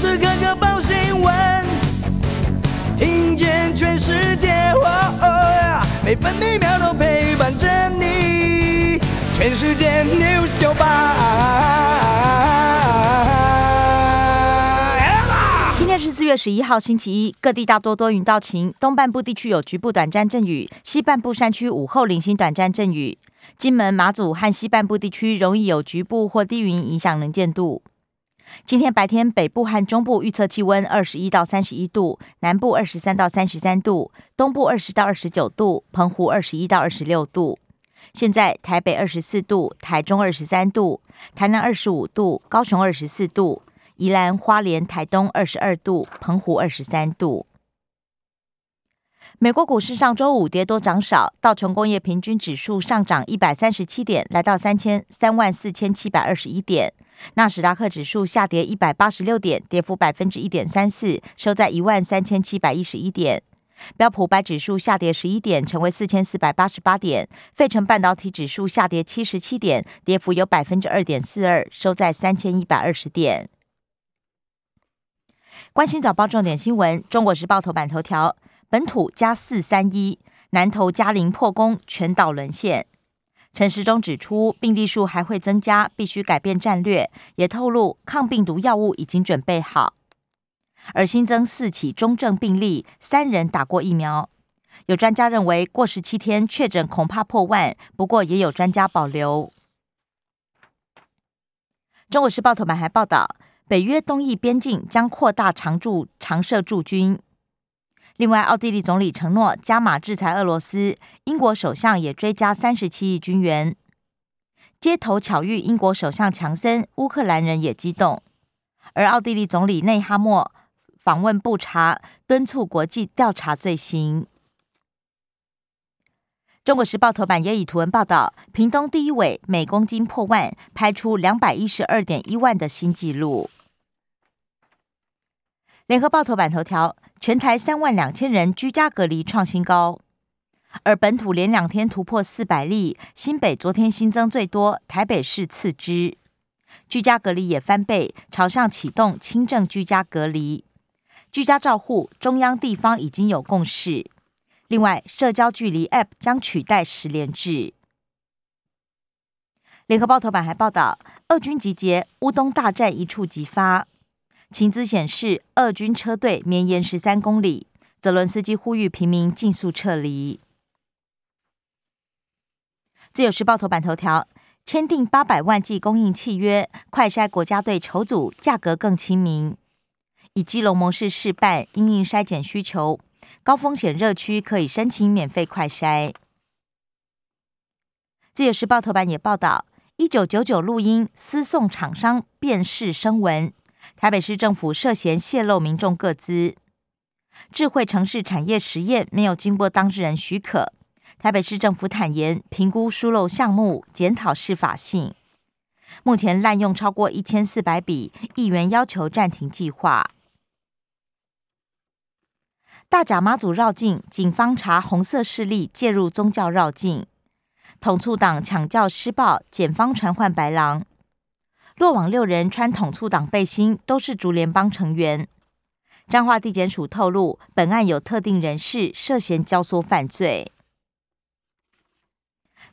时刻刻报新闻，听见全世界，每分每秒都陪伴着你。全世界 news 九八。今天是四月十一号，星期一，各地大多多云到晴，东半部地区有局部短暂阵雨，西半部山区午后零星短暂阵雨。金门、马祖和西半部地区容易有局部或低云影响能见度。今天白天，北部和中部预测气温二十一到三十一度，南部二十三到三十三度，东部二十到二十九度，澎湖二十一到二十六度。现在台北二十四度，台中二十三度，台南二十五度，高雄二十四度，宜兰花莲、台东二十二度，澎湖二十三度。美国股市上周五跌多涨少，道琼工业平均指数上涨一百三十七点，来到三千三万四千七百二十一点。纳斯达克指数下跌一百八十六点，跌幅百分之一点三四，收在一万三千七百一十一点。标普百指数下跌十一点，成为四千四百八十八点。费城半导体指数下跌七十七点，跌幅有百分之二点四二，收在三千一百二十点。关心早报重点新闻，《中国时报》头版头条。本土加四三一，南投嘉陵破功，全岛沦陷。陈时中指出，病例数还会增加，必须改变战略。也透露，抗病毒药物已经准备好。而新增四起中症病例，三人打过疫苗。有专家认为，过十七天确诊恐怕破万，不过也有专家保留。中国时报头版还报道，北约东翼边境将扩大常驻常设驻军。另外，奥地利总理承诺加码制裁俄罗斯，英国首相也追加三十七亿军援。街头巧遇英国首相强森，乌克兰人也激动。而奥地利总理内哈默访问布查，敦促国际调查罪行。中国时报头版也以图文报道，屏东第一尾每公斤破万，拍出两百一十二点一万的新纪录。联合报头版头条。全台三万两千人居家隔离创新高，而本土连两天突破四百例，新北昨天新增最多，台北市次之。居家隔离也翻倍，朝上启动轻症居家隔离。居家照护，中央地方已经有共识。另外，社交距离 App 将取代十连制。联合报头版还报道，俄军集结，乌东大战一触即发。情资显示，俄军车队绵延十三公里。泽伦斯基呼吁平民尽速撤离。自由时报头版头条：签订八百万剂供应契约，快筛国家队筹组，价格更亲民。以基隆模式试办，因应筛检需求，高风险热区可以申请免费快筛。自由时报头版也报道：一九九九录音私送厂商辨识声纹。台北市政府涉嫌泄露民众个资，智慧城市产业实验没有经过当事人许可。台北市政府坦言评估疏漏项目，检讨是法性。目前滥用超过一千四百笔，议员要求暂停计划。大甲妈祖绕境，警方查红色势力介入宗教绕境，统促党抢教施暴，检方传唤白狼。落网六人穿统促党背心，都是竹联帮成员。彰化地检署透露，本案有特定人士涉嫌教唆犯罪。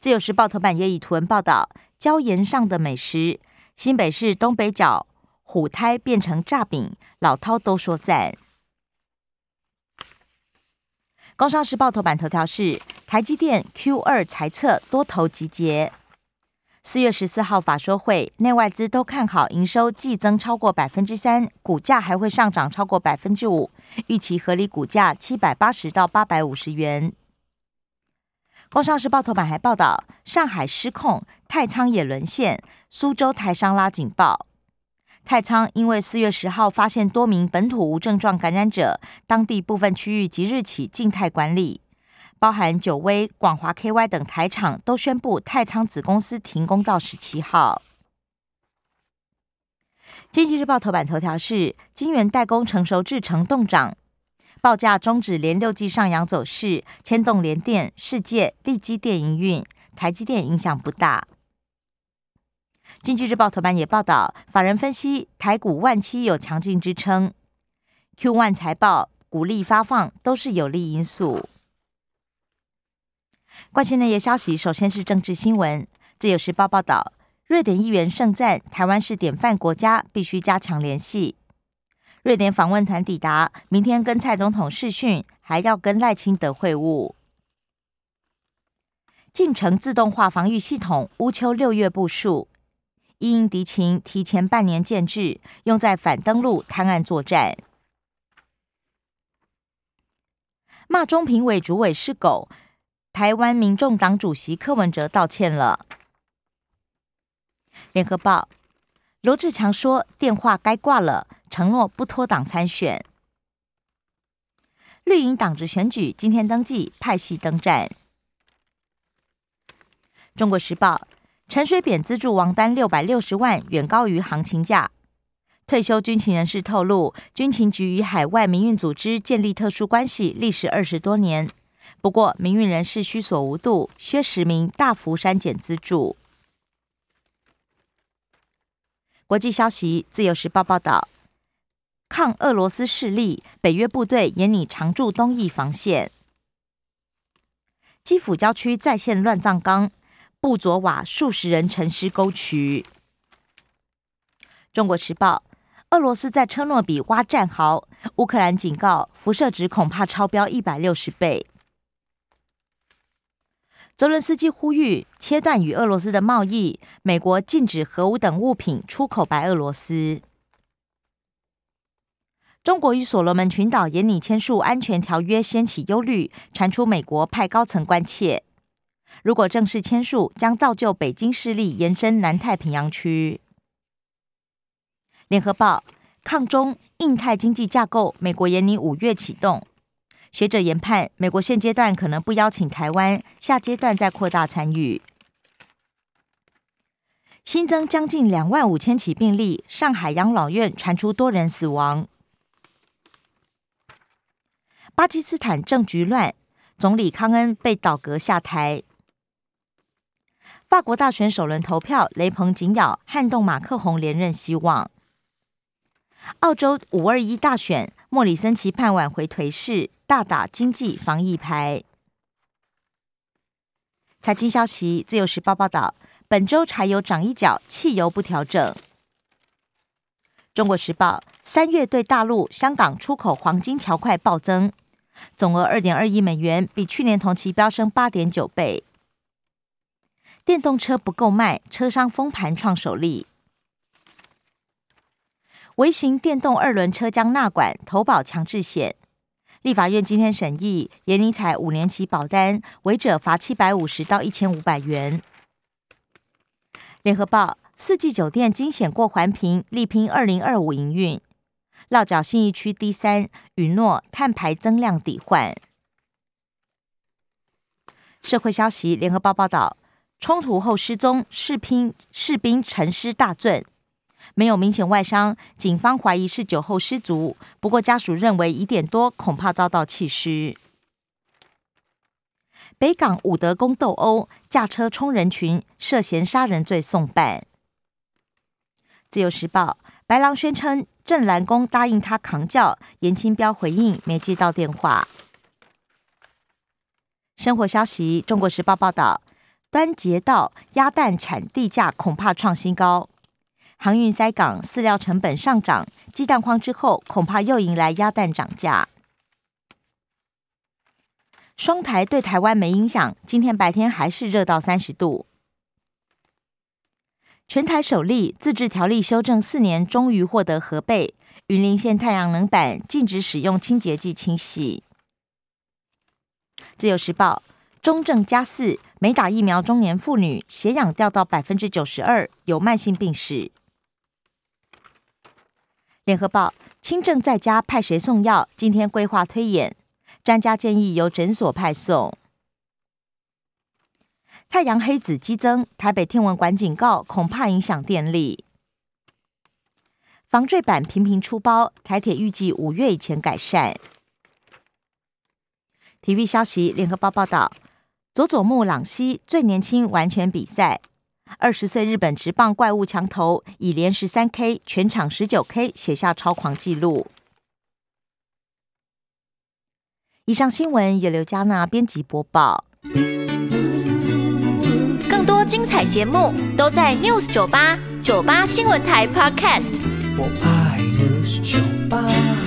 自由时报头版也以图文报道：礁岩上的美食，新北市东北角虎胎变成炸饼，老饕都说赞。工商时报头版头条是台积电 Q 二财测多头集结。四月十四号法说会，内外资都看好营收季增超过百分之三，股价还会上涨超过百分之五，预期合理股价七百八十到八百五十元。工商时报头版还报道，上海失控，太仓也沦陷，苏州台商拉警报。太仓因为四月十号发现多名本土无症状感染者，当地部分区域即日起静态管理。包含九威、广华 KY 等台厂都宣布太仓子公司停工到十七号。经济日报头版头条是金元代工成熟制成动涨，报价终止连六季上扬走势，牵动联电、世界、利基电营运，台积电影响不大。经济日报头版也报道，法人分析台股万七有强劲支撑，Q one 财报股利发放都是有利因素。关心内页消息，首先是政治新闻。自由时报报道，瑞典议员盛赞台湾是典范国家，必须加强联系。瑞典访问团抵达，明天跟蔡总统视讯，还要跟赖清德会晤。进程自动化防御系统乌丘六月部署。因敌情提前半年建制，用在反登陆滩岸作战。骂中评委主委是狗，台湾民众党主席柯文哲道歉了。联合报罗志强说电话该挂了，承诺不脱党参选。绿营党职选举今天登记，派系登战。中国时报。陈水扁资助王丹六百六十万，远高于行情价。退休军情人士透露，军情局与海外民运组织建立特殊关系，历时二十多年。不过，民运人士虚所无度，薛实明大幅删减资助。国际消息，《自由时报》报道，抗俄罗斯势力，北约部队严拟常驻东翼防线。基辅郊区再现乱葬岗。布佐瓦数十人沉尸沟渠。中国时报：俄罗斯在车诺比挖战壕，乌克兰警告辐射值恐怕超标一百六十倍。泽伦斯基呼吁切断与俄罗斯的贸易，美国禁止核武等物品出口白俄罗斯。中国与所罗门群岛严拟签署安全条约，掀起忧虑，传出美国派高层关切。如果正式签署，将造就北京势力延伸南太平洋区。联合报：抗中印太经济架构，美国研拟五月启动。学者研判，美国现阶段可能不邀请台湾，下阶段再扩大参与。新增将近两万五千起病例，上海养老院传出多人死亡。巴基斯坦政局乱，总理康恩被倒阁下台。法国大选首轮投票，雷鹏紧咬，撼动马克宏连任希望。澳洲五二一大选，莫里森期盼挽回颓势，大打经济防疫牌。财经消息，自由时报报道，本周柴油涨一角，汽油不调整。中国时报，三月对大陆、香港出口黄金条块暴增，总额二点二亿美元，比去年同期飙升八点九倍。电动车不够卖，车商封盘创首例。微型电动二轮车将纳管投保强制险，立法院今天审议，严拟采五年期保单，违者罚七百五十到一千五百元。联合报四季酒店惊险过环评，力拼二零二五营运，落脚信义区 D 三，允诺碳排增量抵换。社会消息，联合报报道。冲突后失踪，士兵士兵沉尸大圳，没有明显外伤，警方怀疑是酒后失足，不过家属认为疑点多，恐怕遭到弃尸。北港武德宫斗殴，驾车冲人群，涉嫌杀人罪送办。自由时报白狼宣称郑兰公答应他扛轿，严清标回应没接到电话。生活消息，中国时报报道。端节道鸭蛋产地价恐怕创新高，航运塞港饲料成本上涨，鸡蛋荒之后恐怕又迎来鸭蛋涨价。双台对台湾没影响，今天白天还是热到三十度。全台首例自治条例修正四年，终于获得核备，云林县太阳能板禁止使用清洁剂清洗。自由时报。中正加四，没打疫苗中年妇女血氧掉到百分之九十二，有慢性病史。联合报轻症在家派谁送药？今天规划推演，专家建议由诊所派送。太阳黑子激增，台北天文馆警告，恐怕影响电力。防坠板频频出包，台铁预计五月以前改善。体育消息，联合报报道。佐佐木朗希最年轻完全比赛，二十岁日本职棒怪物强投，以连十三 K、全场十九 K 写下超狂纪录。以上新闻由刘嘉娜编辑播报。更多精彩节目都在 News 九八九八新闻台 Podcast。我爱 News 酒吧。